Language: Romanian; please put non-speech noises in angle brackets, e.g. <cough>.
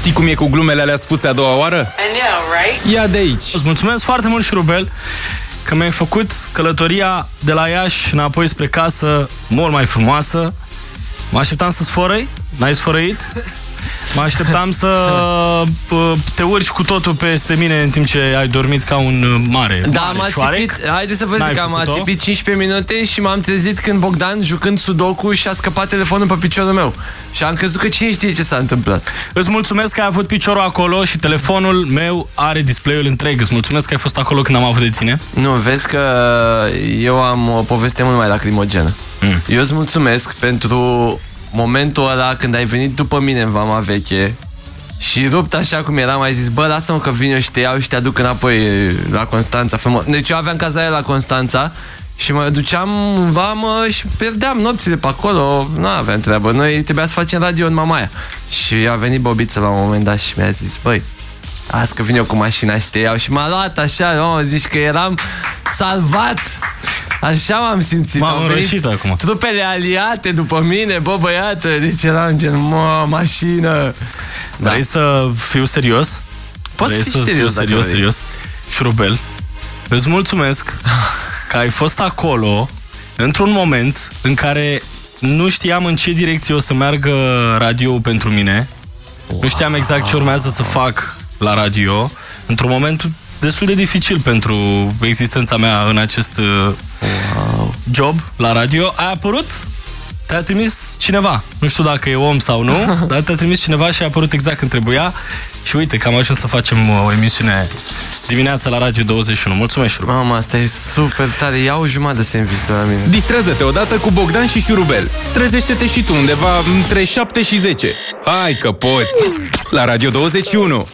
Știi cum e cu glumele alea spuse a doua oară? I know, right? Ia de aici. Îți mulțumesc foarte mult, Șurubel, că mi-ai făcut călătoria de la Iași înapoi spre casă mult mai frumoasă. Mă așteptam să sfărăi, n-ai sfărăit. <laughs> Mă așteptam să uh, te urci cu totul peste mine în timp ce ai dormit ca un uh, mare, Da, mare m-a șoarec. țipit, haide să vă N-ai zic, am făcut-o? țipit 15 minute și m-am trezit când Bogdan, jucând sudoku, și-a scăpat telefonul pe piciorul meu. Și am crezut că cine știe ce s-a întâmplat. Îți mulțumesc că ai avut piciorul acolo și telefonul meu are display-ul întreg. Îți mulțumesc că ai fost acolo când am avut de tine. Nu, vezi că eu am o poveste mult mai lacrimogenă. Mm. Eu îți mulțumesc pentru momentul ăla când ai venit după mine în Vama Veche și rupt așa cum eram, ai zis, bă, lasă-mă că vin eu și te iau și te aduc înapoi la Constanța. Frumos. Deci eu aveam cazare la Constanța și mă duceam în vamă și pierdeam nopțile pe acolo, nu aveam treabă. Noi trebuia să facem radio în Mamaia. Și a venit Bobiță la un moment dat și mi-a zis, băi, Azi că vin eu cu mașina și te iau Și m-a luat așa, oh, zici că eram salvat Așa m-am simțit M-am Au venit înrășit acum. Trupele aliate după mine, bă băiată Deci eram în gen, mă, mașină Da. Vrei să fiu serios? Poți Vrei fi să serios fiu dacă serios, vrei. serios? Șurubel, îți mulțumesc că ai fost acolo într-un moment în care nu știam în ce direcție o să meargă radio pentru mine. Nu știam exact ce urmează să fac la radio. Într-un moment destul de dificil pentru existența mea în acest uh, job la radio. Ai apărut te-a trimis cineva. Nu știu dacă e om sau nu, <laughs> dar te-a trimis cineva și a apărut exact când trebuia. Și uite că am ajuns să facem uh, o emisiune dimineața la Radio 21. Mulțumesc, Șurubel. Mamă, asta e super tare Ia o jumătate de sandwich de la mine Distrează-te odată cu Bogdan și Șurubel. Trezește-te și tu undeva între 7 și 10. Hai că poți! La Radio 21.